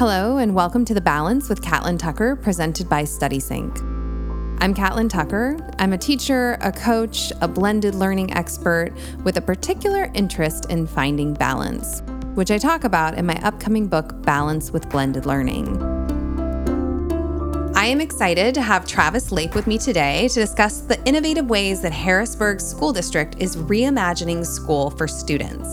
Hello, and welcome to The Balance with Catlin Tucker, presented by StudySync. I'm Catlin Tucker. I'm a teacher, a coach, a blended learning expert with a particular interest in finding balance, which I talk about in my upcoming book, Balance with Blended Learning. I am excited to have Travis Lape with me today to discuss the innovative ways that Harrisburg School District is reimagining school for students.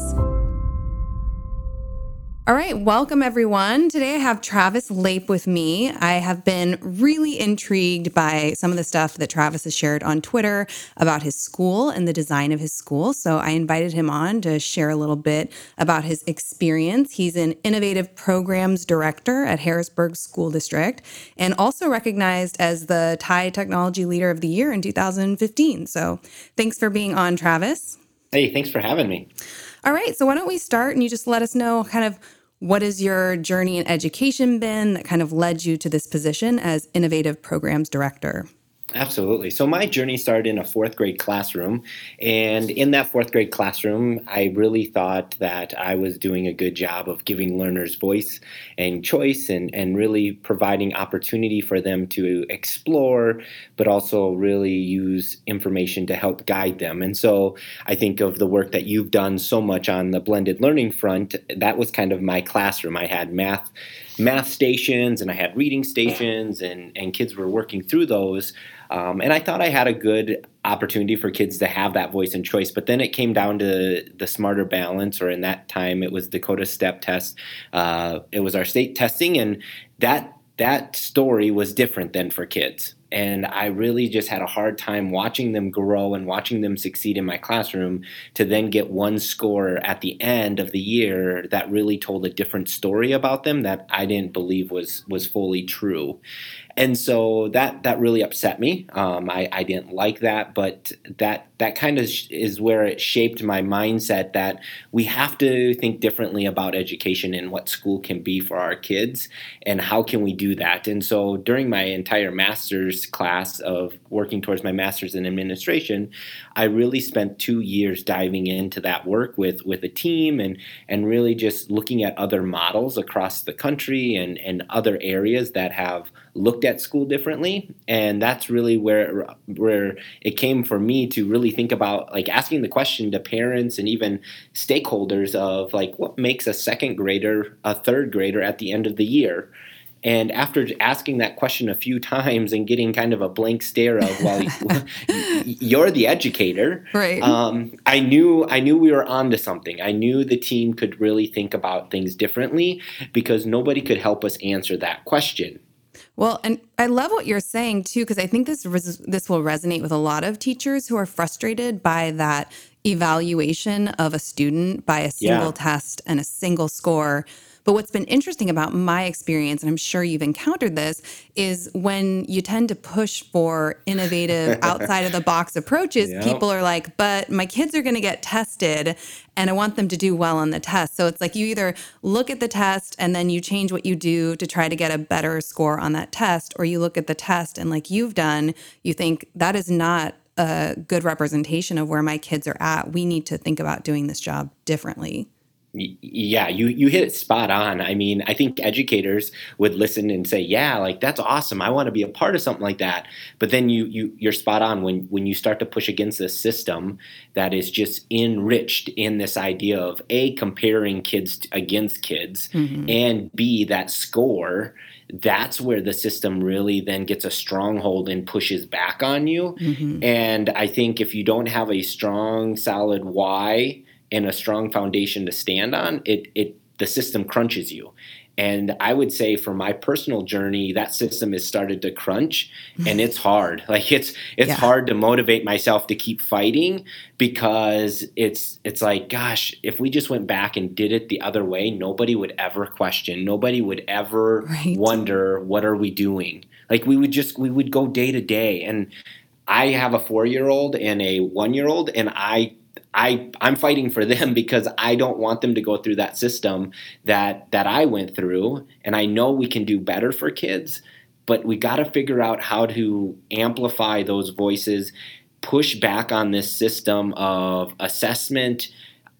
All right, welcome everyone. Today I have Travis Lape with me. I have been really intrigued by some of the stuff that Travis has shared on Twitter about his school and the design of his school. So I invited him on to share a little bit about his experience. He's an innovative programs director at Harrisburg School District and also recognized as the TIE Technology Leader of the Year in 2015. So thanks for being on, Travis. Hey, thanks for having me. All right, so why don't we start and you just let us know kind of what has your journey in education been that kind of led you to this position as Innovative Programs Director? Absolutely. So my journey started in a fourth grade classroom. And in that fourth grade classroom, I really thought that I was doing a good job of giving learners voice and choice and, and really providing opportunity for them to explore, but also really use information to help guide them. And so I think of the work that you've done so much on the blended learning front. That was kind of my classroom. I had math math stations and I had reading stations and, and kids were working through those. Um, and I thought I had a good opportunity for kids to have that voice and choice. But then it came down to the smarter balance, or in that time it was Dakota Step Test. Uh, it was our state testing, and that that story was different than for kids. And I really just had a hard time watching them grow and watching them succeed in my classroom to then get one score at the end of the year that really told a different story about them that I didn't believe was was fully true and so that that really upset me. Um, I, I didn't like that, but that that kind of is where it shaped my mindset that we have to think differently about education and what school can be for our kids, and how can we do that. And so during my entire master's class of working towards my master's in administration, I really spent two years diving into that work with with a team and and really just looking at other models across the country and and other areas that have looked at school differently and that's really where where it came for me to really think about like asking the question to parents and even stakeholders of like what makes a second grader a third grader at the end of the year and after asking that question a few times and getting kind of a blank stare of, well, you're the educator, right? Um, I knew I knew we were onto something. I knew the team could really think about things differently because nobody could help us answer that question. Well, and I love what you're saying too, because I think this res- this will resonate with a lot of teachers who are frustrated by that evaluation of a student by a single yeah. test and a single score but what's been interesting about my experience, and I'm sure you've encountered this, is when you tend to push for innovative, outside of the box approaches, yep. people are like, but my kids are going to get tested and I want them to do well on the test. So it's like you either look at the test and then you change what you do to try to get a better score on that test, or you look at the test and, like you've done, you think that is not a good representation of where my kids are at. We need to think about doing this job differently. Yeah, you you hit it spot on. I mean, I think educators would listen and say, "Yeah, like that's awesome. I want to be a part of something like that." But then you you you're spot on when when you start to push against this system that is just enriched in this idea of a comparing kids against kids mm-hmm. and b that score that's where the system really then gets a stronghold and pushes back on you. Mm-hmm. And I think if you don't have a strong, solid why and a strong foundation to stand on, it it the system crunches you. And I would say for my personal journey, that system has started to crunch and it's hard. Like it's it's yeah. hard to motivate myself to keep fighting because it's it's like, gosh, if we just went back and did it the other way, nobody would ever question. Nobody would ever right. wonder what are we doing. Like we would just we would go day to day. And I have a four year old and a one year old and I I I'm fighting for them because I don't want them to go through that system that that I went through and I know we can do better for kids but we got to figure out how to amplify those voices push back on this system of assessment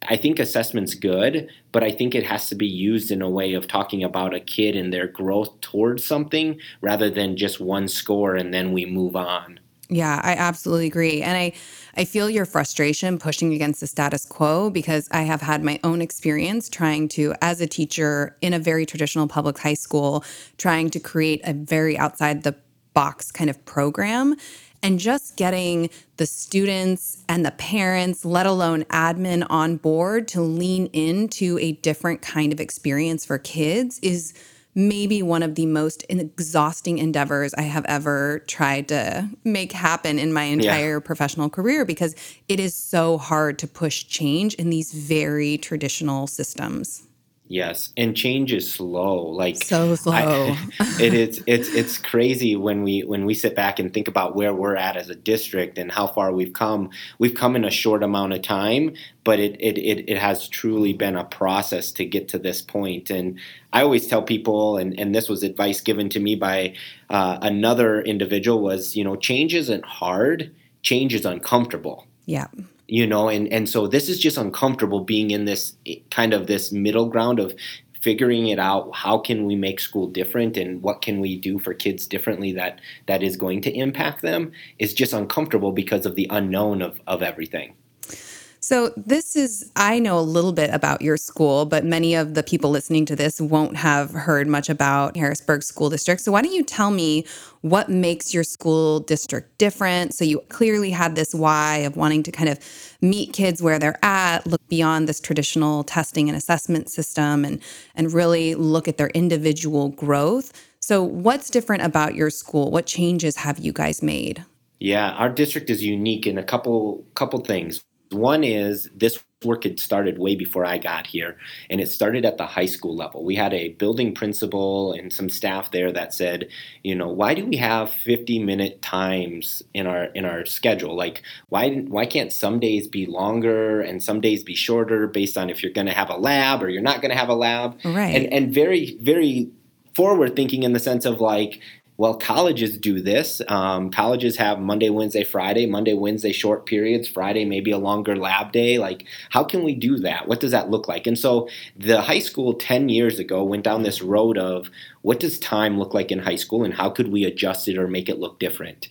I think assessment's good, but I think it has to be used in a way of talking about a kid and their growth towards something rather than just one score and then we move on. Yeah, I absolutely agree. And I I feel your frustration pushing against the status quo because I have had my own experience trying to as a teacher in a very traditional public high school trying to create a very outside the box kind of program. And just getting the students and the parents, let alone admin on board to lean into a different kind of experience for kids is maybe one of the most exhausting endeavors I have ever tried to make happen in my entire yeah. professional career because it is so hard to push change in these very traditional systems. Yes, and change is slow. Like so slow. I, it is. It's it's crazy when we when we sit back and think about where we're at as a district and how far we've come. We've come in a short amount of time, but it it it, it has truly been a process to get to this point. And I always tell people, and and this was advice given to me by uh, another individual, was you know change isn't hard. Change is uncomfortable. Yeah you know and and so this is just uncomfortable being in this eh, kind of this middle ground of figuring it out. How can we make school different and what can we do for kids differently that that is going to impact them is just uncomfortable because of the unknown of of everything so, this is, I know a little bit about your school, but many of the people listening to this won't have heard much about Harrisburg School District. So, why don't you tell me what makes your school district different? So, you clearly had this why of wanting to kind of meet kids where they're at, look beyond this traditional testing and assessment system, and, and really look at their individual growth. So, what's different about your school? What changes have you guys made? Yeah, our district is unique in a couple couple things. One is this work had started way before I got here, and it started at the high school level. We had a building principal and some staff there that said, you know, why do we have 50 minute times in our in our schedule? Like, why why can't some days be longer and some days be shorter based on if you're going to have a lab or you're not going to have a lab? Right. And and very very forward thinking in the sense of like well, colleges do this. Um, colleges have Monday, Wednesday, Friday, Monday, Wednesday short periods, Friday maybe a longer lab day. Like, how can we do that? What does that look like? And so the high school 10 years ago went down this road of what does time look like in high school and how could we adjust it or make it look different?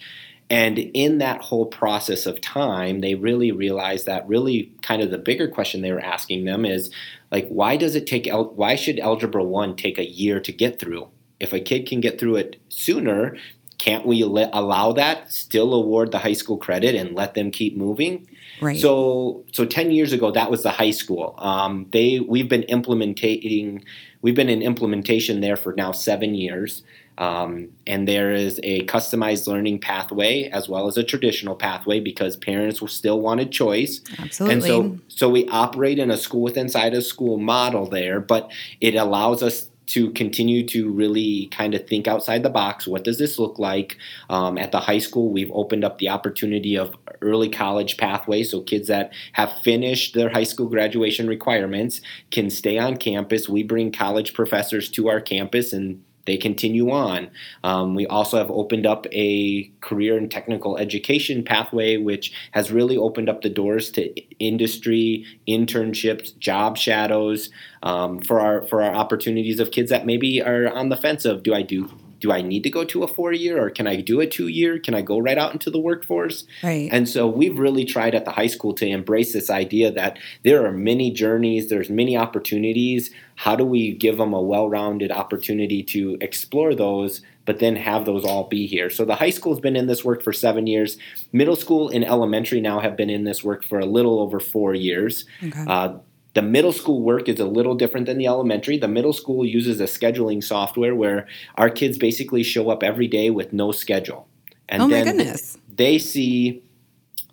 And in that whole process of time, they really realized that really kind of the bigger question they were asking them is like, why does it take, why should Algebra 1 take a year to get through? If a kid can get through it sooner, can't we let, allow that? Still award the high school credit and let them keep moving. Right. So, so ten years ago, that was the high school. Um, they we've been implementing. We've been in implementation there for now seven years. Um, and there is a customized learning pathway as well as a traditional pathway because parents still wanted choice. Absolutely. And so, so we operate in a school within inside a school model there, but it allows us to continue to really kind of think outside the box. What does this look like? Um, at the high school, we've opened up the opportunity of early college pathway, so kids that have finished their high school graduation requirements can stay on campus. We bring college professors to our campus and they continue on. Um, we also have opened up a career and technical education pathway, which has really opened up the doors to industry, internships, job shadows um, for our for our opportunities of kids that maybe are on the fence of do I do do I need to go to a four year or can I do a two year? Can I go right out into the workforce? Right. And so we've really tried at the high school to embrace this idea that there are many journeys, there's many opportunities. How do we give them a well rounded opportunity to explore those? But then have those all be here. So the high school's been in this work for seven years. Middle school and elementary now have been in this work for a little over four years. Okay. Uh, the middle school work is a little different than the elementary. The middle school uses a scheduling software where our kids basically show up every day with no schedule. And oh my then goodness. they see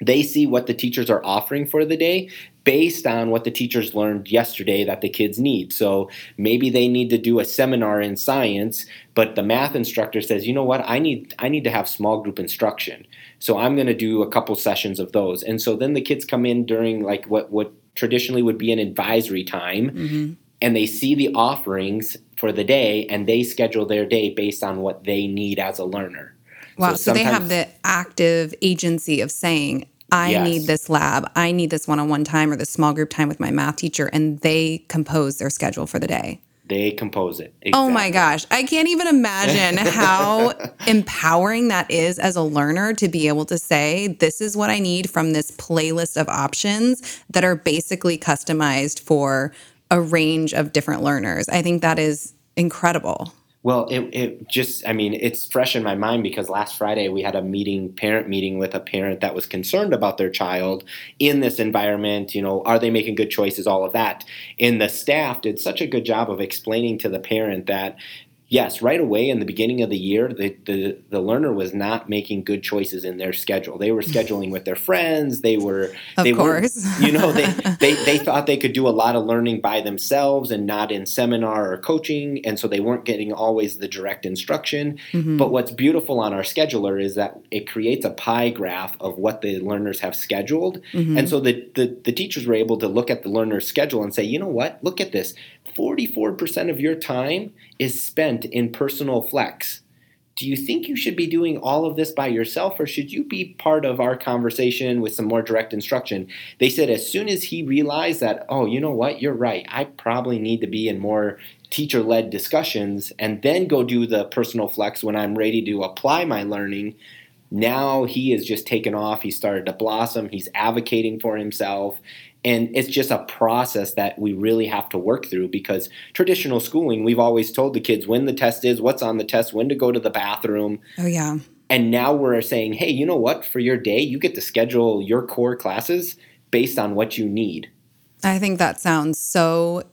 they see what the teachers are offering for the day based on what the teachers learned yesterday that the kids need. So maybe they need to do a seminar in science, but the math instructor says, "You know what? I need I need to have small group instruction." So I'm going to do a couple sessions of those. And so then the kids come in during like what what traditionally would be an advisory time. Mm-hmm. And they see the offerings for the day and they schedule their day based on what they need as a learner. Wow. So, so they have the active agency of saying, I yes. need this lab. I need this one on one time or this small group time with my math teacher. And they compose their schedule for the day. They compose it. Exactly. Oh my gosh. I can't even imagine how empowering that is as a learner to be able to say, this is what I need from this playlist of options that are basically customized for a range of different learners. I think that is incredible. Well, it, it just, I mean, it's fresh in my mind because last Friday we had a meeting, parent meeting with a parent that was concerned about their child in this environment. You know, are they making good choices? All of that. And the staff did such a good job of explaining to the parent that yes, right away in the beginning of the year, the, the, the learner was not making good choices in their schedule. They were scheduling with their friends. They were, of they course, were, you know, they, they, they thought they could do a lot of learning by themselves and not in seminar or coaching. And so they weren't getting always the direct instruction. Mm-hmm. But what's beautiful on our scheduler is that it creates a pie graph of what the learners have scheduled. Mm-hmm. And so the, the, the teachers were able to look at the learner's schedule and say, you know what, look at this 44% of your time is spent in personal flex. Do you think you should be doing all of this by yourself, or should you be part of our conversation with some more direct instruction? They said as soon as he realized that, oh, you know what, you're right, I probably need to be in more teacher led discussions and then go do the personal flex when I'm ready to apply my learning. Now he has just taken off. He started to blossom. He's advocating for himself. And it's just a process that we really have to work through because traditional schooling, we've always told the kids when the test is, what's on the test, when to go to the bathroom. Oh, yeah. And now we're saying, hey, you know what? For your day, you get to schedule your core classes based on what you need. I think that sounds so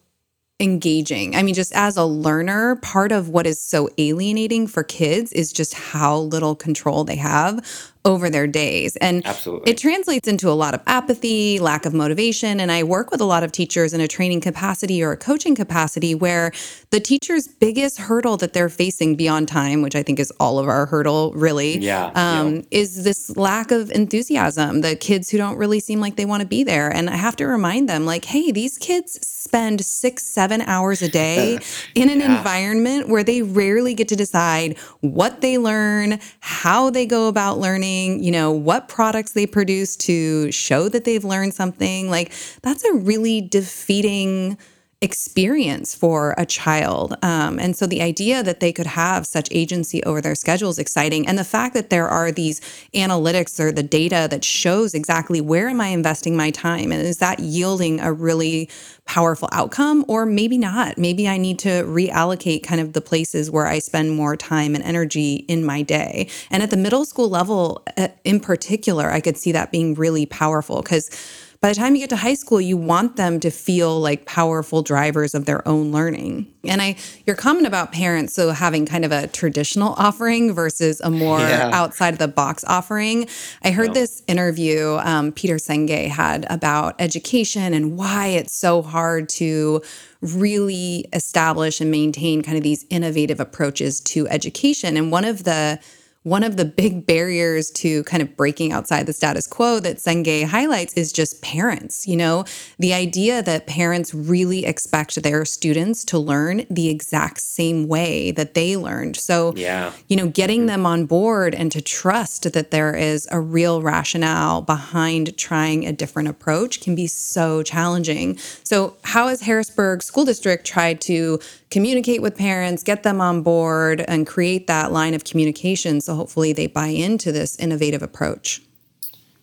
engaging. I mean, just as a learner, part of what is so alienating for kids is just how little control they have over their days. And Absolutely. it translates into a lot of apathy, lack of motivation. And I work with a lot of teachers in a training capacity or a coaching capacity where the teacher's biggest hurdle that they're facing beyond time, which I think is all of our hurdle, really, yeah, um, yeah. is this lack of enthusiasm. The kids who don't really seem like they want to be there. And I have to remind them, like, hey, these kids spend six, seven hours a day in an yeah. environment where they rarely get to decide what they learn, how they go about learning you know, what products they produce to show that they've learned something. Like that's a really defeating experience for a child. Um, and so the idea that they could have such agency over their schedule is exciting. And the fact that there are these analytics or the data that shows exactly where am I investing my time and is that yielding a really powerful outcome or maybe not. Maybe I need to reallocate kind of the places where I spend more time and energy in my day. And at the middle school level uh, in particular, I could see that being really powerful because by the time you get to high school, you want them to feel like powerful drivers of their own learning. And I, your comment about parents, so having kind of a traditional offering versus a more yeah. outside of the box offering. I heard this interview um, Peter Senge had about education and why it's so hard to really establish and maintain kind of these innovative approaches to education. And one of the one of the big barriers to kind of breaking outside the status quo that Senge highlights is just parents. You know, the idea that parents really expect their students to learn the exact same way that they learned. So, yeah. you know, getting mm-hmm. them on board and to trust that there is a real rationale behind trying a different approach can be so challenging. So, how has Harrisburg School District tried to communicate with parents, get them on board, and create that line of communication so hopefully they buy into this innovative approach?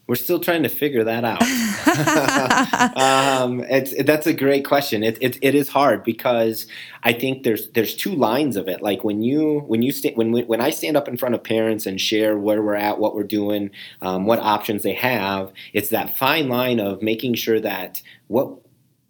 We're still trying to figure that out. um, it's, that's a great question. It, it, it is hard because I think there's there's two lines of it. Like when you when you sta- when when I stand up in front of parents and share where we're at, what we're doing, um, what options they have, it's that fine line of making sure that what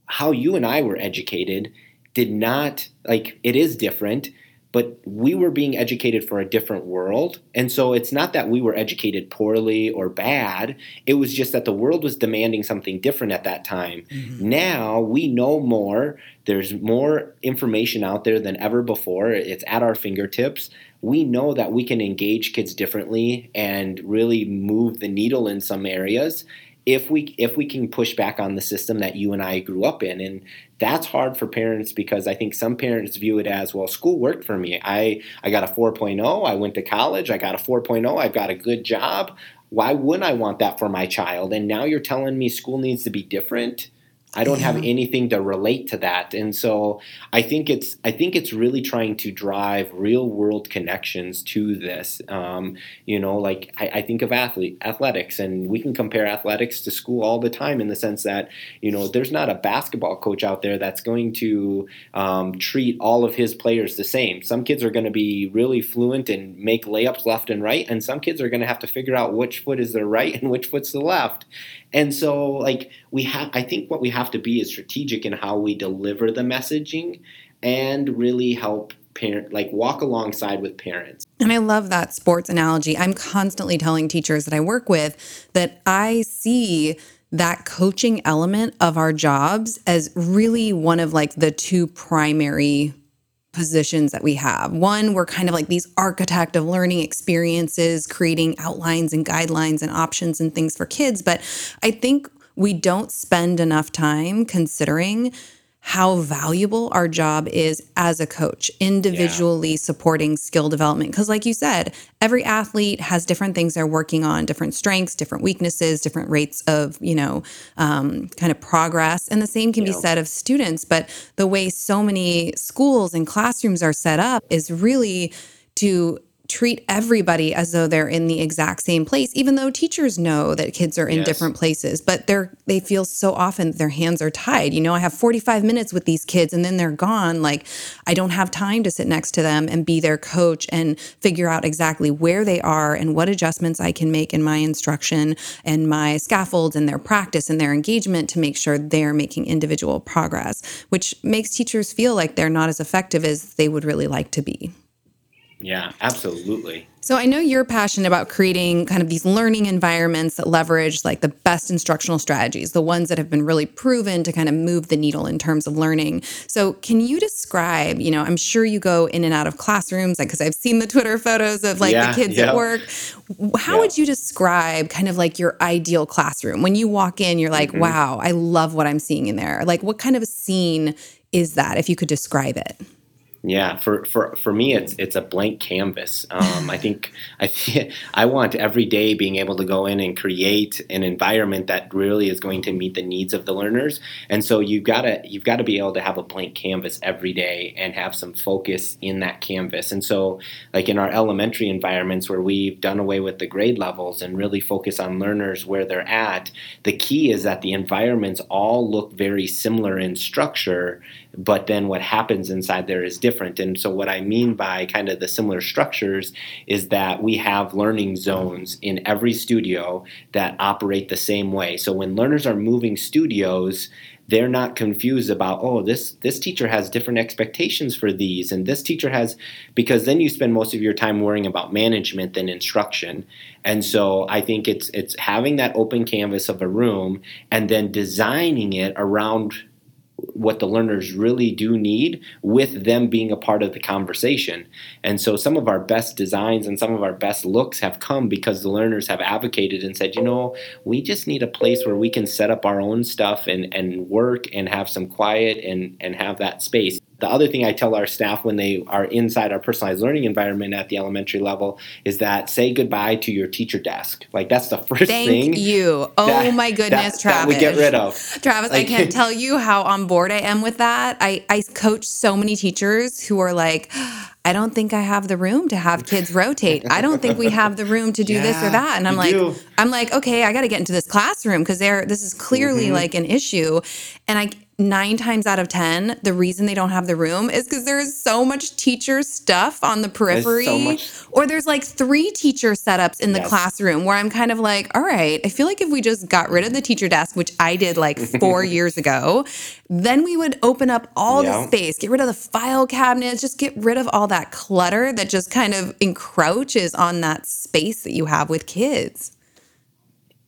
how you and I were educated did not like it is different but we were being educated for a different world. And so it's not that we were educated poorly or bad. It was just that the world was demanding something different at that time. Mm-hmm. now we know more. There's more information out there than ever before. It's at our fingertips. We know that we can engage kids differently and really move the needle in some areas if we if we can push back on the system that you and I grew up in and that's hard for parents because I think some parents view it as well school worked for me. I I got a 4.0, I went to college, I got a 4.0, I've got a good job. Why wouldn't I want that for my child? And now you're telling me school needs to be different? I don't have anything to relate to that. And so I think it's I think it's really trying to drive real world connections to this. Um, you know, like I, I, think of athlete athletics, and we can compare athletics to school all the time in the sense that you know there's not a basketball coach out there that's going to um, treat all of his players the same. Some kids are going to be really fluent and make layups left and right, and some kids are going to have to figure out which foot is their right and which foot's the left. And so, like, we have, I think what we have to be is strategic in how we deliver the messaging and really help parent, like, walk alongside with parents. And I love that sports analogy. I'm constantly telling teachers that I work with that I see that coaching element of our jobs as really one of like the two primary positions that we have. One, we're kind of like these architect of learning experiences, creating outlines and guidelines and options and things for kids. But I think we don't spend enough time considering how valuable our job is as a coach, individually yeah. supporting skill development. Because, like you said, every athlete has different things they're working on, different strengths, different weaknesses, different rates of, you know, um, kind of progress. And the same can yeah. be said of students. But the way so many schools and classrooms are set up is really to treat everybody as though they're in the exact same place even though teachers know that kids are in yes. different places but they're they feel so often their hands are tied. You know i have 45 minutes with these kids and then they're gone. Like i don't have time to sit next to them and be their coach and figure out exactly where they are and what adjustments i can make in my instruction and my scaffolds and their practice and their engagement to make sure they're making individual progress which makes teachers feel like they're not as effective as they would really like to be yeah, absolutely. So I know you're passionate about creating kind of these learning environments that leverage like the best instructional strategies, the ones that have been really proven to kind of move the needle in terms of learning. So can you describe, you know, I'm sure you go in and out of classrooms because I've seen the Twitter photos of like yeah, the kids at work. How yeah. would you describe kind of like your ideal classroom? When you walk in, you're like, mm-hmm. "Wow, I love what I'm seeing in there." Like what kind of a scene is that if you could describe it? Yeah, for, for, for me, it's it's a blank canvas. Um, I think I th- I want every day being able to go in and create an environment that really is going to meet the needs of the learners. And so you've gotta you've got to be able to have a blank canvas every day and have some focus in that canvas. And so, like in our elementary environments where we've done away with the grade levels and really focus on learners where they're at, the key is that the environments all look very similar in structure but then what happens inside there is different. And so, what I mean by kind of the similar structures is that we have learning zones in every studio that operate the same way. So, when learners are moving studios, they're not confused about oh this this teacher has different expectations for these and this teacher has because then you spend most of your time worrying about management than instruction and so i think it's it's having that open canvas of a room and then designing it around what the learners really do need with them being a part of the conversation. And so some of our best designs and some of our best looks have come because the learners have advocated and said, you know, we just need a place where we can set up our own stuff and, and work and have some quiet and, and have that space. The other thing I tell our staff when they are inside our personalized learning environment at the elementary level is that say goodbye to your teacher desk. Like that's the first Thank thing. Thank you. Oh that, my goodness, that, Travis. That we get rid of. Travis, like, I can't tell you how on board I am with that. I, I coach so many teachers who are like, I don't think I have the room to have kids rotate. I don't think we have the room to do yeah, this or that. And I'm like, do. I'm like, okay, I got to get into this classroom because there, this is clearly mm-hmm. like an issue. And I, nine times out of 10, the reason they don't have the room is because there is so much teacher stuff on the periphery. So or there's like three teacher setups in the yes. classroom where I'm kind of like, all right, I feel like if we just got rid of the teacher desk, which I did like four years ago, then we would open up all yeah. the space, get rid of the file cabinets, just get rid of all that clutter that just kind of encroaches on that space that you have with kids.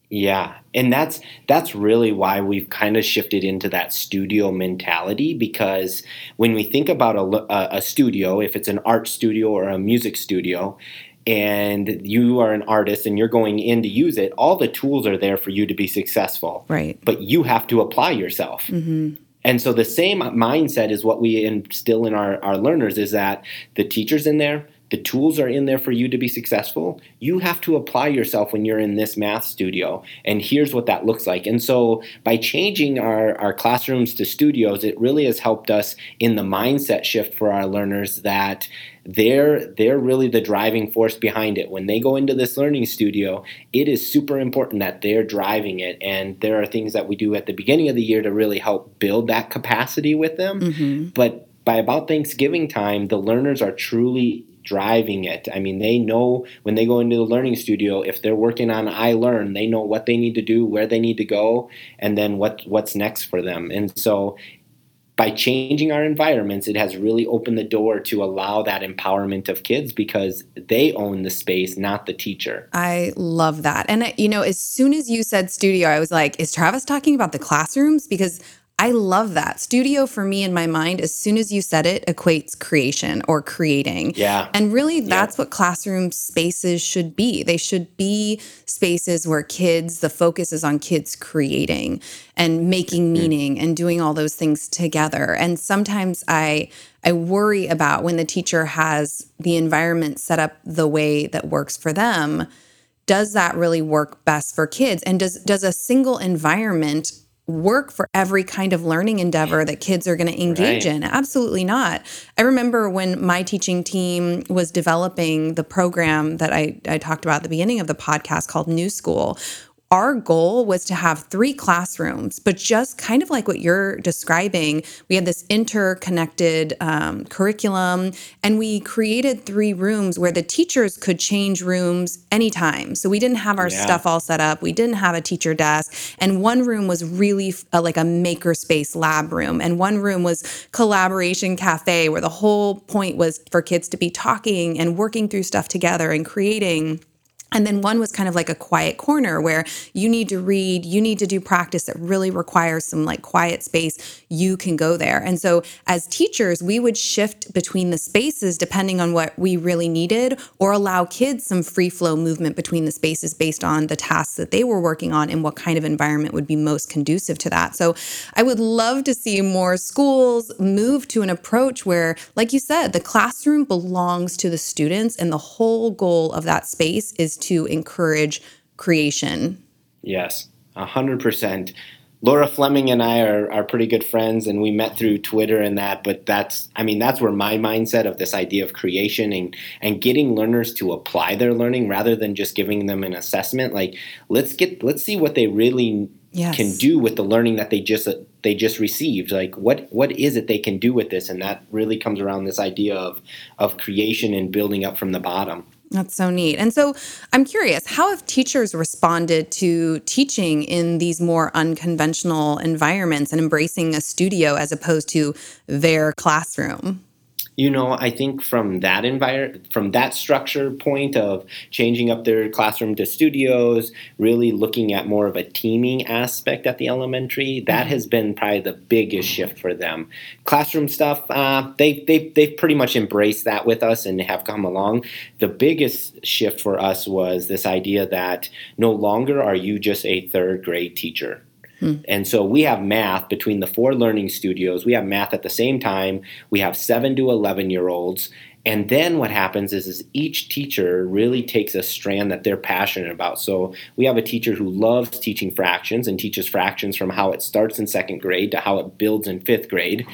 Yeah, and that's that's really why we've kind of shifted into that studio mentality because when we think about a, a, studio, if it's an art studio or a music studio, and you are an artist and you're going in to use it, all the tools are there for you to be successful. Right. But you have to apply yourself. Mm-hmm. And so the same mindset is what we instill in our, our learners is that the teacher's in there, the tools are in there for you to be successful. You have to apply yourself when you're in this math studio. And here's what that looks like. And so by changing our, our classrooms to studios, it really has helped us in the mindset shift for our learners that they're they're really the driving force behind it when they go into this learning studio it is super important that they're driving it and there are things that we do at the beginning of the year to really help build that capacity with them mm-hmm. but by about thanksgiving time the learners are truly driving it. I mean, they know when they go into the learning studio, if they're working on I Learn, they know what they need to do, where they need to go, and then what what's next for them. And so by changing our environments, it has really opened the door to allow that empowerment of kids because they own the space, not the teacher. I love that. And, you know, as soon as you said studio, I was like, is Travis talking about the classrooms? Because I love that. Studio for me in my mind, as soon as you said it, equates creation or creating. Yeah. And really, that's yeah. what classroom spaces should be. They should be spaces where kids, the focus is on kids creating and making mm-hmm. meaning mm. and doing all those things together. And sometimes I, I worry about when the teacher has the environment set up the way that works for them. Does that really work best for kids? And does does a single environment work for every kind of learning endeavor that kids are going to engage right. in. Absolutely not. I remember when my teaching team was developing the program that I, I talked about at the beginning of the podcast called New School, our goal was to have three classrooms, but just kind of like what you're describing, we had this interconnected um, curriculum and we created three rooms where the teachers could change rooms anytime. So we didn't have our yeah. stuff all set up, we didn't have a teacher desk. And one room was really uh, like a makerspace lab room, and one room was collaboration cafe where the whole point was for kids to be talking and working through stuff together and creating. And then one was kind of like a quiet corner where you need to read, you need to do practice that really requires some like quiet space. You can go there. And so as teachers, we would shift between the spaces depending on what we really needed or allow kids some free flow movement between the spaces based on the tasks that they were working on and what kind of environment would be most conducive to that. So I would love to see more schools move to an approach where, like you said, the classroom belongs to the students and the whole goal of that space is to encourage creation. Yes, 100%. Laura Fleming and I are, are pretty good friends, and we met through Twitter and that. But that's, I mean, that's where my mindset of this idea of creation and and getting learners to apply their learning rather than just giving them an assessment. Like, let's get, let's see what they really yes. can do with the learning that they just they just received. Like, what what is it they can do with this? And that really comes around this idea of of creation and building up from the bottom. That's so neat. And so I'm curious, how have teachers responded to teaching in these more unconventional environments and embracing a studio as opposed to their classroom? You know, I think from that environment, from that structure point of changing up their classroom to studios, really looking at more of a teaming aspect at the elementary, that has been probably the biggest shift for them. Classroom stuff, uh, they they they've pretty much embraced that with us and have come along. The biggest shift for us was this idea that no longer are you just a third grade teacher Hmm. And so we have math between the four learning studios. We have math at the same time. We have seven to 11 year olds. And then what happens is, is each teacher really takes a strand that they're passionate about. So we have a teacher who loves teaching fractions and teaches fractions from how it starts in second grade to how it builds in fifth grade.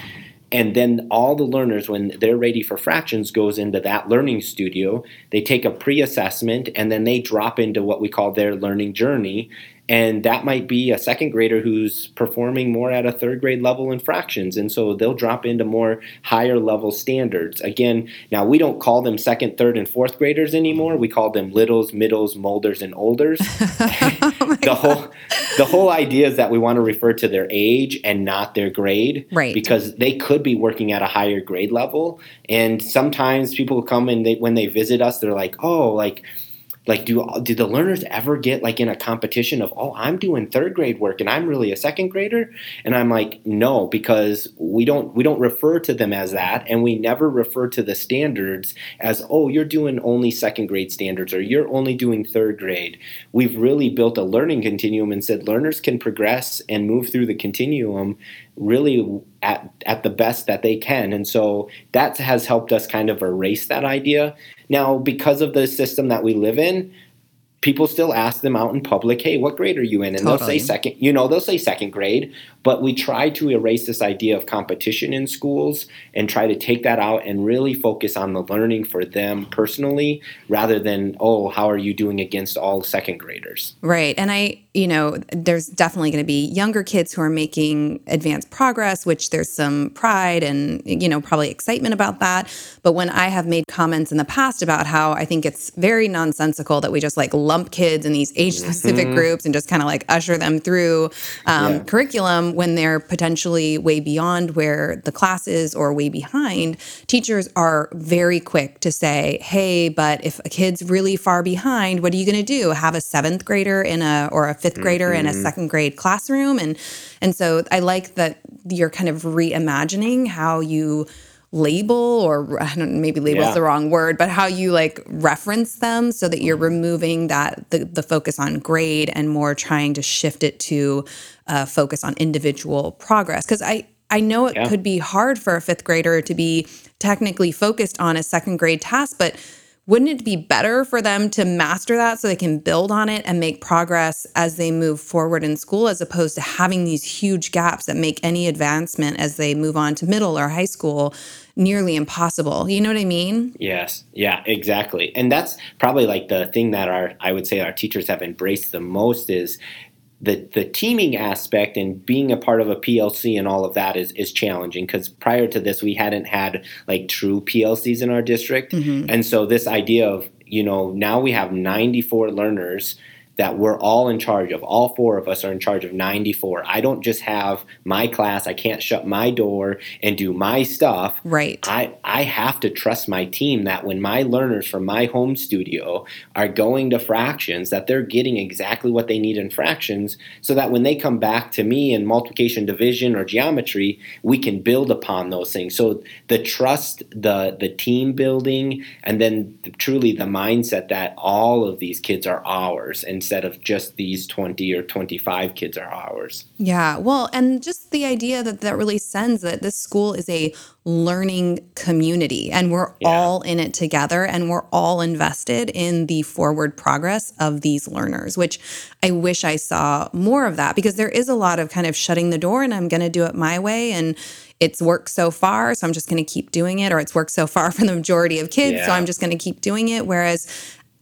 And then all the learners, when they're ready for fractions, goes into that learning studio. They take a pre-assessment and then they drop into what we call their learning journey. And that might be a second grader who's performing more at a third grade level in fractions. And so they'll drop into more higher level standards. Again, now we don't call them second, third, and fourth graders anymore. We call them littles, middles, molders, and olders. oh the whole the whole idea is that we want to refer to their age and not their grade. Right. Because they could be working at a higher grade level. And sometimes people come and they when they visit us, they're like, oh, like like do do the learners ever get like in a competition of oh i'm doing third grade work and i'm really a second grader? And i'm like no because we don't we don't refer to them as that and we never refer to the standards as oh you're doing only second grade standards or you're only doing third grade we've really built a learning continuum and said learners can progress and move through the continuum really at, at the best that they can. And so that has helped us kind of erase that idea. Now, because of the system that we live in, people still ask them out in public, hey, what grade are you in? And totally. they'll say second, you know, they'll say second grade. But we try to erase this idea of competition in schools and try to take that out and really focus on the learning for them personally rather than, oh, how are you doing against all second graders? Right. And I, you know, there's definitely going to be younger kids who are making advanced progress, which there's some pride and, you know, probably excitement about that. But when I have made comments in the past about how I think it's very nonsensical that we just like lump kids in these age specific mm-hmm. groups and just kind of like usher them through um, yeah. curriculum when they're potentially way beyond where the class is or way behind, teachers are very quick to say, hey, but if a kid's really far behind, what are you going to do? Have a seventh grader in a or a fifth grader mm-hmm. in a mm-hmm. second grade classroom? And and so I like that you're kind of reimagining how you label or I don't maybe label yeah. is the wrong word, but how you like reference them so that you're removing that the, the focus on grade and more trying to shift it to uh, focus on individual progress. Because I I know it yeah. could be hard for a fifth grader to be technically focused on a second grade task, but wouldn't it be better for them to master that so they can build on it and make progress as they move forward in school as opposed to having these huge gaps that make any advancement as they move on to middle or high school nearly impossible? You know what i mean? Yes. Yeah exactly. And that's probably like the thing that our i would say our teachers have embraced the most is the the teaming aspect and being a part of a PLC and all of that is is challenging because prior to this we hadn't had like true PLCs in our district, mm-hmm. and so this idea of you know now we have 94 learners that we're all in charge of. All four of us are in charge of 94. I don't just have my class. I can't shut my door and do my stuff. Right. I, I have to trust my team that when my learners from my home studio are going to fractions, that they're getting exactly what they need in fractions so that when they come back to me in multiplication, division, or geometry, we can build upon those things. So the trust, the, the team building, and then the, truly the mindset that all of these kids are ours. And instead of just these 20 or 25 kids are ours. Yeah. Well, and just the idea that that really sends that this school is a learning community and we're yeah. all in it together and we're all invested in the forward progress of these learners, which I wish I saw more of that because there is a lot of kind of shutting the door and I'm going to do it my way and it's worked so far, so I'm just going to keep doing it, or it's worked so far for the majority of kids, yeah. so I'm just going to keep doing it. Whereas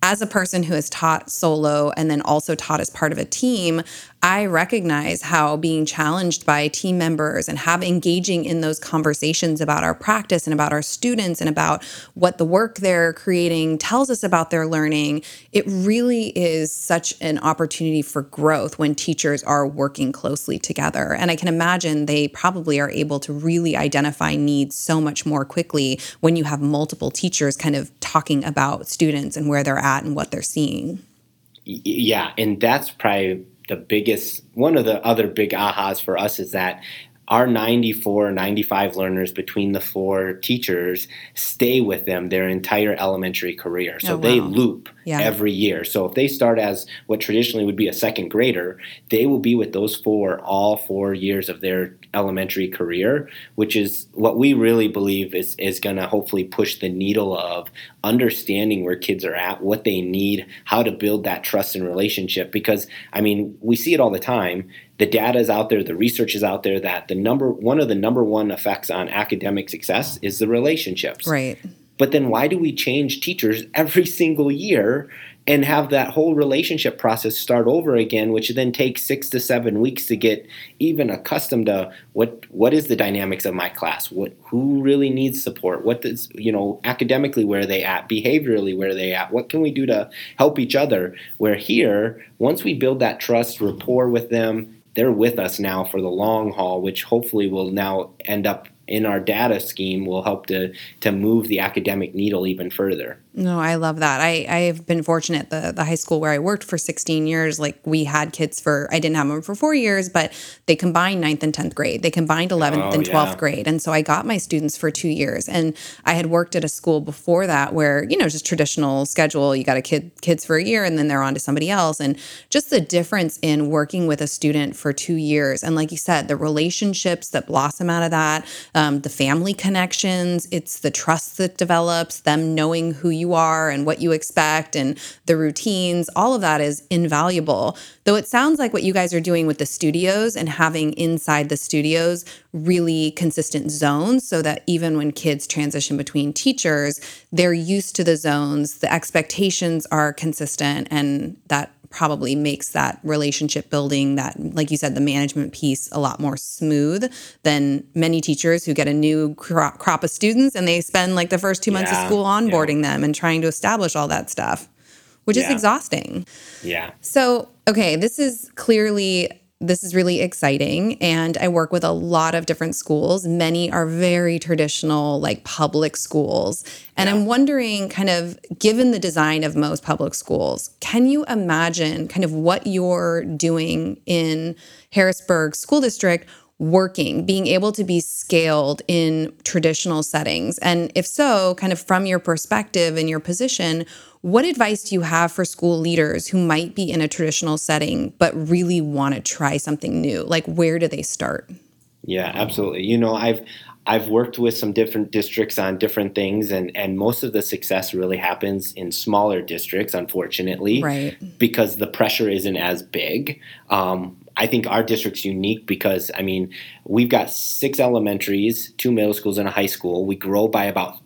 as a person who has taught solo and then also taught as part of a team, I recognize how being challenged by team members and have engaging in those conversations about our practice and about our students and about what the work they're creating tells us about their learning, it really is such an opportunity for growth when teachers are working closely together. And I can imagine they probably are able to really identify needs so much more quickly when you have multiple teachers kind of talking about students and where they're at and what they're seeing. Yeah, and that's probably the biggest one of the other big ahas for us is that our 94 95 learners between the four teachers stay with them their entire elementary career so oh, wow. they loop yeah. every year so if they start as what traditionally would be a second grader they will be with those four all four years of their elementary career which is what we really believe is is going to hopefully push the needle of understanding where kids are at what they need how to build that trust and relationship because i mean we see it all the time the data is out there, the research is out there that the number one of the number one effects on academic success is the relationships. Right. But then why do we change teachers every single year and have that whole relationship process start over again, which then takes six to seven weeks to get even accustomed to what what is the dynamics of my class, what who really needs support, what does you know academically where are they at, behaviorally where are they at, what can we do to help each other? Where here, once we build that trust rapport with them, they're with us now for the long haul, which hopefully will now end up in our data scheme will help to to move the academic needle even further. No, I love that. I I've been fortunate. The the high school where I worked for 16 years, like we had kids for I didn't have them for four years, but they combined ninth and 10th grade. They combined 11th oh, and 12th yeah. grade, and so I got my students for two years. And I had worked at a school before that where you know just traditional schedule. You got a kid kids for a year, and then they're on to somebody else. And just the difference in working with a student for two years, and like you said, the relationships that blossom out of that, um, the family connections, it's the trust that develops, them knowing who you you are and what you expect and the routines, all of that is invaluable. Though it sounds like what you guys are doing with the studios and having inside the studios really consistent zones so that even when kids transition between teachers, they're used to the zones, the expectations are consistent, and that probably makes that relationship building that like you said the management piece a lot more smooth than many teachers who get a new crop, crop of students and they spend like the first two months yeah, of school onboarding yeah. them and trying to establish all that stuff which yeah. is exhausting yeah so okay this is clearly this is really exciting. And I work with a lot of different schools. Many are very traditional, like public schools. And yeah. I'm wondering, kind of, given the design of most public schools, can you imagine kind of what you're doing in Harrisburg School District? Working, being able to be scaled in traditional settings? And if so, kind of from your perspective and your position, what advice do you have for school leaders who might be in a traditional setting but really want to try something new? Like where do they start? Yeah, absolutely. You know, I've I've worked with some different districts on different things, and, and most of the success really happens in smaller districts, unfortunately, right. because the pressure isn't as big. Um, I think our district's unique because, I mean, we've got six elementaries, two middle schools, and a high school. We grow by about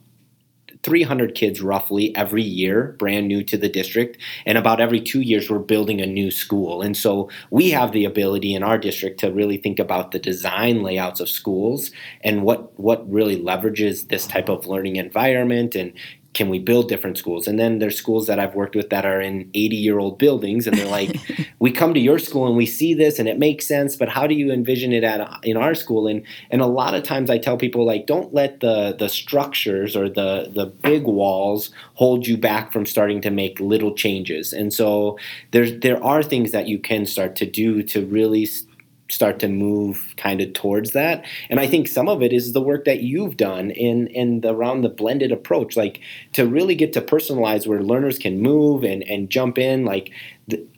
300 kids roughly every year, brand new to the district. And about every two years, we're building a new school. And so we have the ability in our district to really think about the design layouts of schools and what, what really leverages this type of learning environment and can we build different schools? And then there's schools that I've worked with that are in 80 year old buildings, and they're like, we come to your school and we see this and it makes sense, but how do you envision it at uh, in our school? And and a lot of times I tell people like, don't let the the structures or the the big walls hold you back from starting to make little changes. And so there's there are things that you can start to do to really start to move kind of towards that. And i think some of it is the work that you've done in in the, around the blended approach like to really get to personalize where learners can move and and jump in like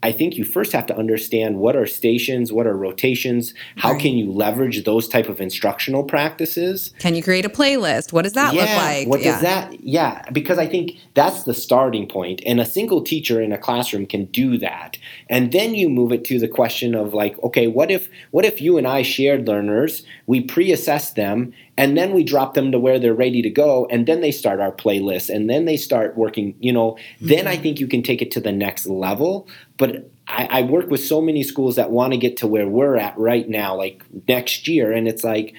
I think you first have to understand what are stations, what are rotations, how right. can you leverage those type of instructional practices? Can you create a playlist? What does that yeah, look like? What yeah. does that? Yeah, because I think that's the starting point, and a single teacher in a classroom can do that. And then you move it to the question of like, okay, what if what if you and I shared learners, we pre-assess them, and then we drop them to where they're ready to go, and then they start our playlist, and then they start working. You know, mm-hmm. then I think you can take it to the next level but I, I work with so many schools that want to get to where we're at right now, like next year, and it's like,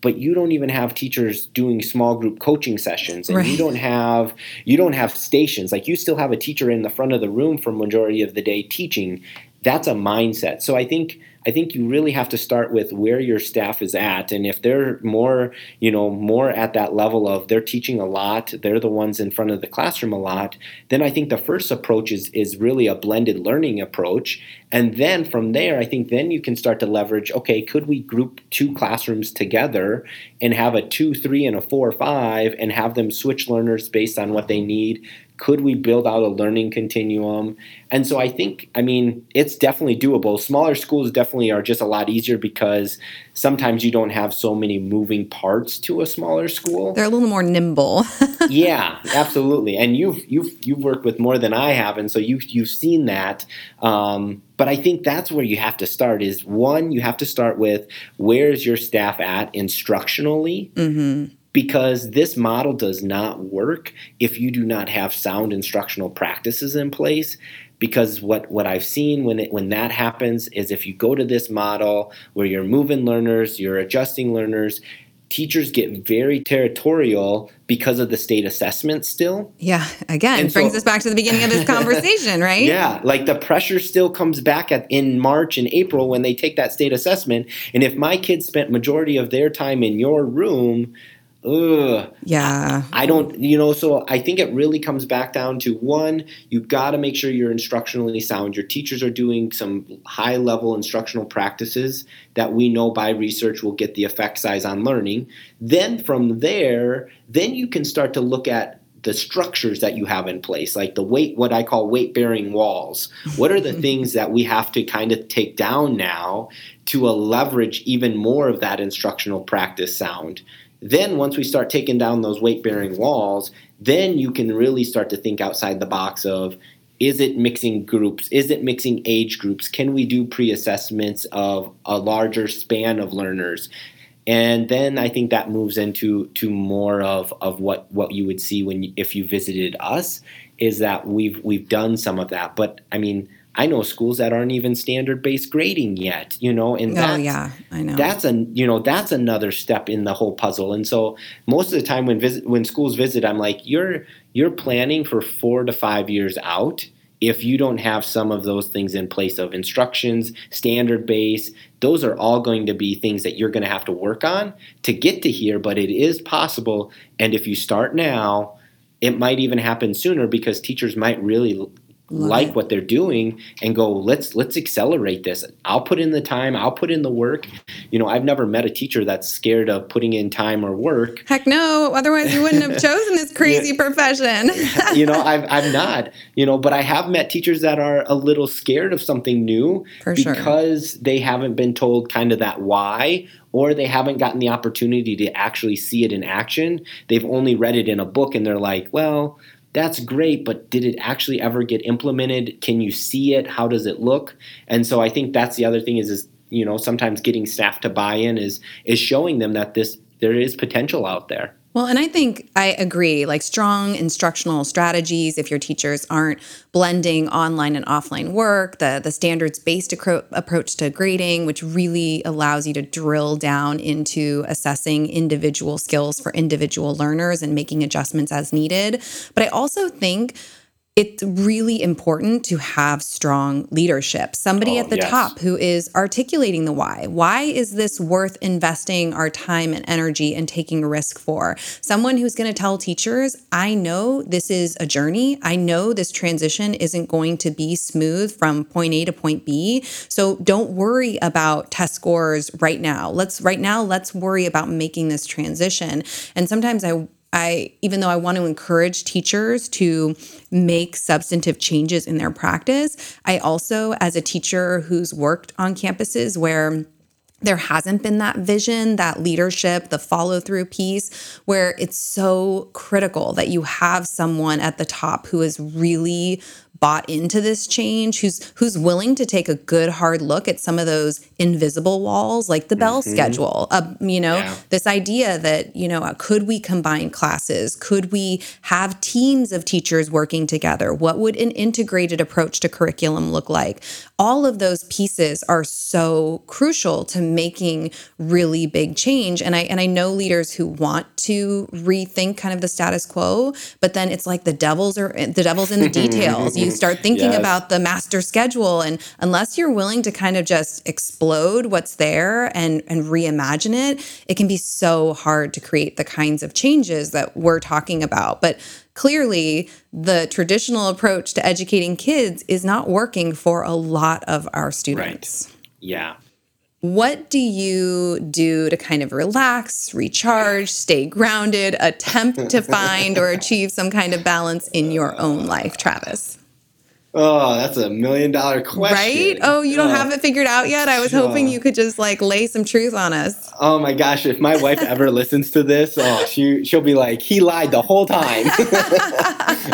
but you don't even have teachers doing small group coaching sessions and right. you don't have you don't have stations like you still have a teacher in the front of the room for majority of the day teaching that's a mindset so i think I think you really have to start with where your staff is at, and if they're more, you know, more at that level of they're teaching a lot, they're the ones in front of the classroom a lot, then I think the first approach is is really a blended learning approach, and then from there, I think then you can start to leverage. Okay, could we group two classrooms together and have a two, three, and a four, five, and have them switch learners based on what they need? Could we build out a learning continuum? And so I think, I mean, it's definitely doable. Smaller schools definitely are just a lot easier because sometimes you don't have so many moving parts to a smaller school. They're a little more nimble. yeah, absolutely. And you've you've you've worked with more than I have, and so you've you've seen that. Um, but I think that's where you have to start. Is one, you have to start with where's your staff at instructionally. Mm-hmm because this model does not work if you do not have sound instructional practices in place because what, what I've seen when it, when that happens is if you go to this model where you're moving learners, you're adjusting learners, teachers get very territorial because of the state assessment still. Yeah, again, and brings so, us back to the beginning of this conversation, right? Yeah, like the pressure still comes back at, in March and April when they take that state assessment, and if my kids spent majority of their time in your room, ugh. Yeah. I, don't, you know, so I think it really comes back down to one, you've got to make sure you're instructionally sound. Your teachers are doing some high level instructional practices that we know by research will get the effect size on learning. Then from there, then you can start to look at the structures that you have in place, like the weight, what I call weight bearing walls. What are the things that we have to kind of take down now to leverage even more of that instructional practice sound? Then, once we start taking down those weight bearing walls, then you can really start to think outside the box of is it mixing groups? Is it mixing age groups? Can we do pre assessments of a larger span of learners? And then I think that moves into to more of, of what, what you would see when if you visited us is that we've we've done some of that. But I mean, I know schools that aren't even standard based grading yet, you know, and oh yeah, I know that's a you know that's another step in the whole puzzle. And so most of the time when visit when schools visit, I'm like, you're you're planning for four to five years out if you don't have some of those things in place of instructions, standard base. Those are all going to be things that you're going to have to work on to get to here. But it is possible, and if you start now, it might even happen sooner because teachers might really Love like it. what they're doing and go let's let's accelerate this. I'll put in the time. I'll put in the work. You know i've never met a teacher that's scared of putting in time or work. Heck no. Otherwise you wouldn't have chosen this crazy yeah. profession. You know I've, I'm not you know but i have met teachers that are a little scared of something new For because sure. they haven't been told kind of that why or they haven't gotten the opportunity to actually see it in action. They've only read it in a book and they're like well that's great, but did it actually ever get implemented? Can you see it? How does it look? And so I think that's the other thing is is you know sometimes getting staff to buy in is is showing them that this there is potential out there. Well, and I think I agree, like strong instructional strategies, if your teachers aren't blending online and offline work, the, the standards based approach to grading, which really allows you to drill down into assessing individual skills for individual learners and making adjustments as needed. But I also think it's really important to have strong leadership. Somebody oh, at the yes. top who is articulating the why. Why is this worth investing our time and energy and taking a risk for? Someone who's going to tell teachers, I know this is a journey. I know this transition isn't going to be smooth from point A to point B. So don't worry about test scores right now. Let's right now let's worry about making this transition. And sometimes I I even though I want to encourage teachers to make substantive changes in their practice, I also as a teacher who's worked on campuses where there hasn't been that vision, that leadership, the follow through piece where it's so critical that you have someone at the top who is really bought into this change, who's who's willing to take a good hard look at some of those invisible walls, like the bell mm-hmm. schedule. Uh, you know, yeah. this idea that you know, uh, could we combine classes? Could we have teams of teachers working together? What would an integrated approach to curriculum look like? All of those pieces are so crucial to making really big change. And I and I know leaders who want to rethink kind of the status quo, but then it's like the devils are the devil's in the details. You start thinking yes. about the master schedule and unless you're willing to kind of just explode what's there and and reimagine it, it can be so hard to create the kinds of changes that we're talking about. But clearly the traditional approach to educating kids is not working for a lot of our students. Right. Yeah. What do you do to kind of relax, recharge, stay grounded, attempt to find or achieve some kind of balance in your own life, Travis? Oh, that's a million dollar question. Right? Oh, you don't oh, have it figured out yet? I was hoping you could just like lay some truth on us. Oh my gosh, if my wife ever listens to this, oh, she she'll be like, he lied the whole time.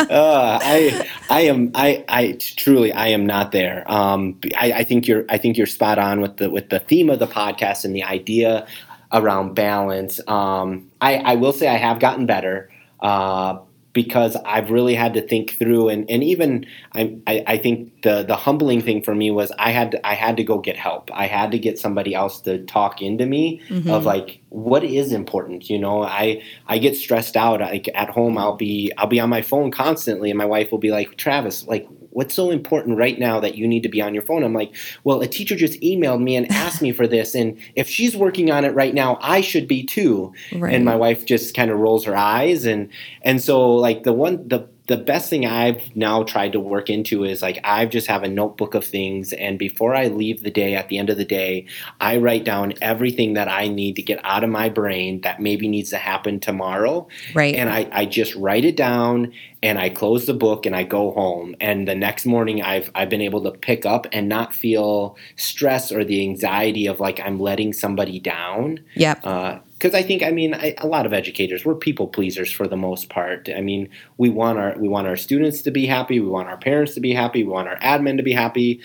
uh, I I am I I truly I am not there. Um, I, I think you're I think you're spot on with the with the theme of the podcast and the idea around balance. Um, I I will say I have gotten better. Uh, because I've really had to think through and, and even I, I, I think the the humbling thing for me was I had to, I had to go get help. I had to get somebody else to talk into me mm-hmm. of like what is important. You know, I I get stressed out. Like at home, I'll be I'll be on my phone constantly, and my wife will be like, Travis, like what's so important right now that you need to be on your phone? I'm like, well, a teacher just emailed me and asked me for this. And if she's working on it right now, I should be too. Right. And my wife just kind of rolls her eyes. And, and so like the one, the, the best thing I've now tried to work into is like I've just have a notebook of things and before I leave the day at the end of the day, I write down everything that I need to get out of my brain that maybe needs to happen tomorrow. Right. And I, I just write it down and I close the book and I go home. And the next morning I've I've been able to pick up and not feel stress or the anxiety of like I'm letting somebody down. Yep. Uh, because I think I mean I, a lot of educators we're people pleasers for the most part. I mean we want our we want our students to be happy, we want our parents to be happy, we want our admin to be happy,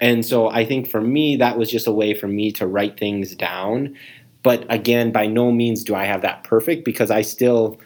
and so I think for me that was just a way for me to write things down. But again, by no means do I have that perfect because I still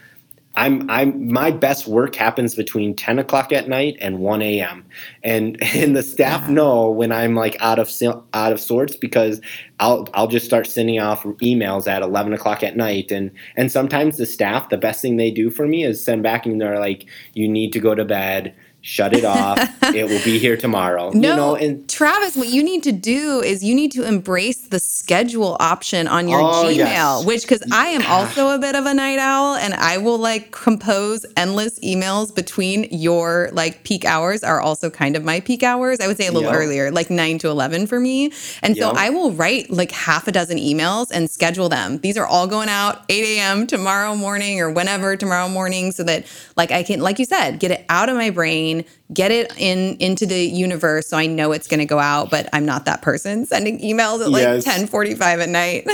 I'm I'm my best work happens between 10 o'clock at night and 1 a.m. and and the staff yeah. know when I'm like out of out of sorts because I'll I'll just start sending off emails at 11 o'clock at night and and sometimes the staff the best thing they do for me is send back and they're like you need to go to bed shut it off. it will be here tomorrow. No, you know, and Travis, what you need to do is you need to embrace the schedule option on your oh, Gmail, yes. which because I am also a bit of a night owl and I will like compose endless emails between your like peak hours are also kind of my peak hours. I would say a little yep. earlier, like nine to 11 for me. And yep. so I will write like half a dozen emails and schedule them. These are all going out 8 a.m. tomorrow morning or whenever tomorrow morning so that like I can, like you said, get it out of my brain get it in into the universe so I know it's going to go out, but I'm not that person sending emails at like yes. 10:45 at night.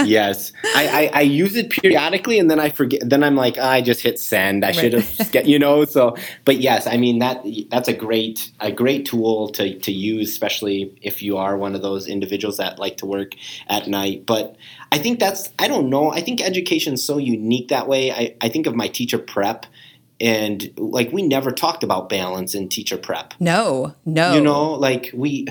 yes. I, I, I use it periodically and then I forget then I'm like, oh, I just hit send. I right. should have get, you know, so but yes, I mean that that's a great a great tool to to use especially if you are one of those individuals that like to work at night. But I think that's I don't know. I think education is so unique that way. I, I think of my teacher prep and like we never talked about balance in teacher prep. No, no. You know, like we.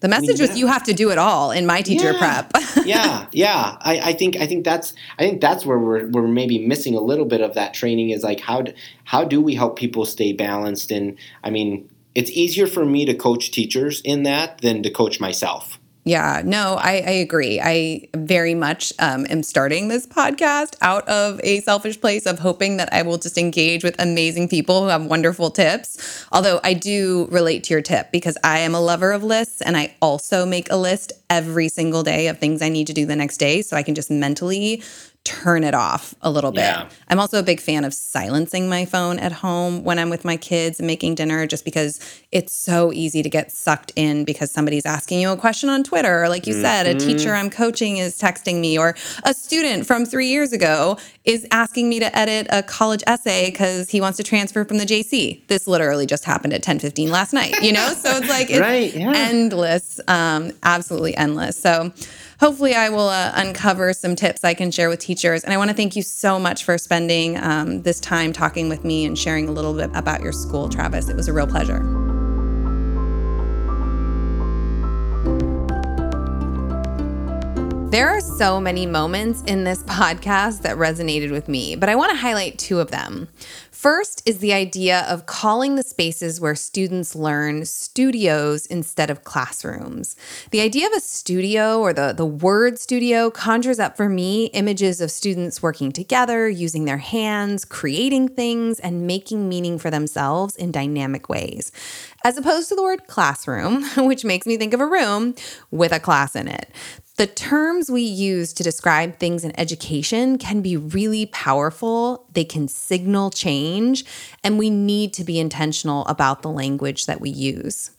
The message was you have to do it all in my teacher yeah, prep. yeah, yeah. I, I think I think that's I think that's where we're we're maybe missing a little bit of that training is like how do, how do we help people stay balanced? And I mean, it's easier for me to coach teachers in that than to coach myself. Yeah, no, I, I agree. I very much um, am starting this podcast out of a selfish place of hoping that I will just engage with amazing people who have wonderful tips. Although I do relate to your tip because I am a lover of lists and I also make a list every single day of things I need to do the next day so I can just mentally turn it off a little bit. Yeah. I'm also a big fan of silencing my phone at home when I'm with my kids and making dinner just because it's so easy to get sucked in because somebody's asking you a question on Twitter or like you mm-hmm. said a teacher mm-hmm. I'm coaching is texting me or a student from 3 years ago is asking me to edit a college essay cuz he wants to transfer from the JC. This literally just happened at 10:15 last night, you know? so it's like it's right, yeah. endless um absolutely endless. So hopefully I will uh, uncover some tips I can share with teachers. And I want to thank you so much for spending um, this time talking with me and sharing a little bit about your school, Travis. It was a real pleasure. There are so many moments in this podcast that resonated with me, but I want to highlight two of them. First is the idea of calling the spaces where students learn studios instead of classrooms. The idea of a studio or the, the word studio conjures up for me images of students working together, using their hands, creating things, and making meaning for themselves in dynamic ways, as opposed to the word classroom, which makes me think of a room with a class in it. The terms we use to describe things in education can be really powerful. They can signal change, and we need to be intentional about the language that we use.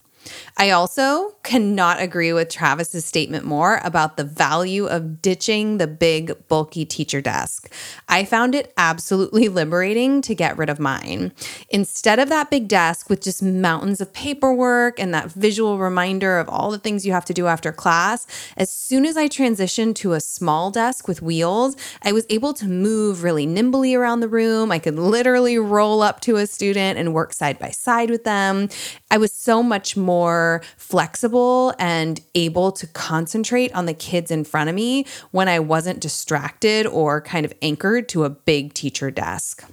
I also cannot agree with Travis's statement more about the value of ditching the big, bulky teacher desk. I found it absolutely liberating to get rid of mine. Instead of that big desk with just mountains of paperwork and that visual reminder of all the things you have to do after class, as soon as I transitioned to a small desk with wheels, I was able to move really nimbly around the room. I could literally roll up to a student and work side by side with them. I was so much more flexible and able to concentrate on the kids in front of me when I wasn't distracted or kind of anchored to a big teacher desk.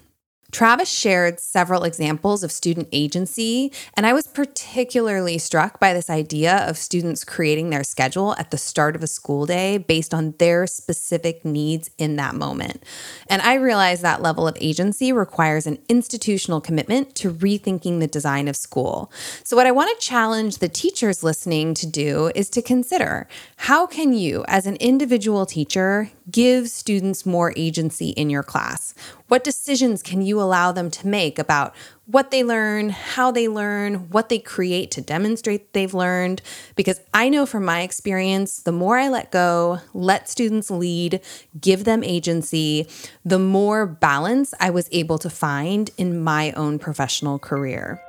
Travis shared several examples of student agency, and I was particularly struck by this idea of students creating their schedule at the start of a school day based on their specific needs in that moment. And I realize that level of agency requires an institutional commitment to rethinking the design of school. So, what I want to challenge the teachers listening to do is to consider how can you, as an individual teacher, give students more agency in your class? What decisions can you allow them to make about what they learn, how they learn, what they create to demonstrate they've learned? Because I know from my experience, the more I let go, let students lead, give them agency, the more balance I was able to find in my own professional career.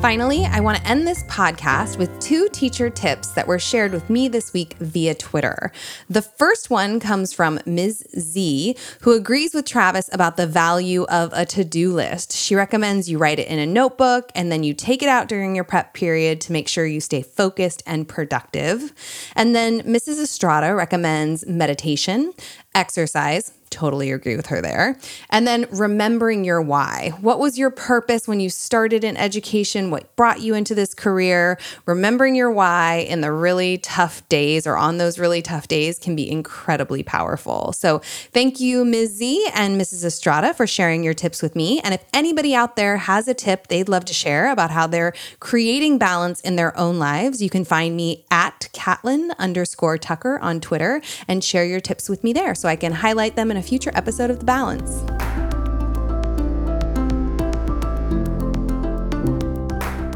Finally, I want to end this podcast with two teacher tips that were shared with me this week via Twitter. The first one comes from Ms. Z, who agrees with Travis about the value of a to do list. She recommends you write it in a notebook and then you take it out during your prep period to make sure you stay focused and productive. And then Mrs. Estrada recommends meditation, exercise, totally agree with her there. And then remembering your why. What was your purpose when you started in education? What brought you into this career? Remembering your why in the really tough days or on those really tough days can be incredibly powerful. So, thank you, Ms. Z and Mrs. Estrada, for sharing your tips with me. And if anybody out there has a tip they'd love to share about how they're creating balance in their own lives, you can find me at Catlin underscore Tucker on Twitter and share your tips with me there so I can highlight them in a future episode of The Balance.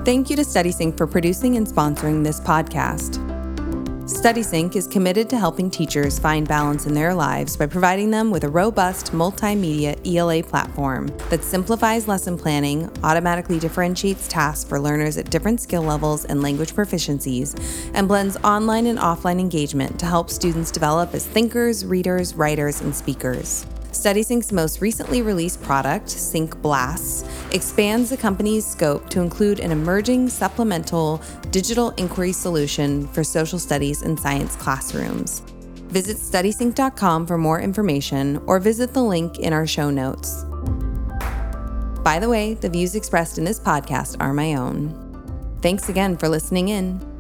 Thank you to StudySync for producing and sponsoring this podcast. StudySync is committed to helping teachers find balance in their lives by providing them with a robust multimedia ELA platform that simplifies lesson planning, automatically differentiates tasks for learners at different skill levels and language proficiencies, and blends online and offline engagement to help students develop as thinkers, readers, writers, and speakers. StudySync's most recently released product, Sync Blasts, expands the company's scope to include an emerging supplemental digital inquiry solution for social studies and science classrooms. Visit studysync.com for more information or visit the link in our show notes. By the way, the views expressed in this podcast are my own. Thanks again for listening in.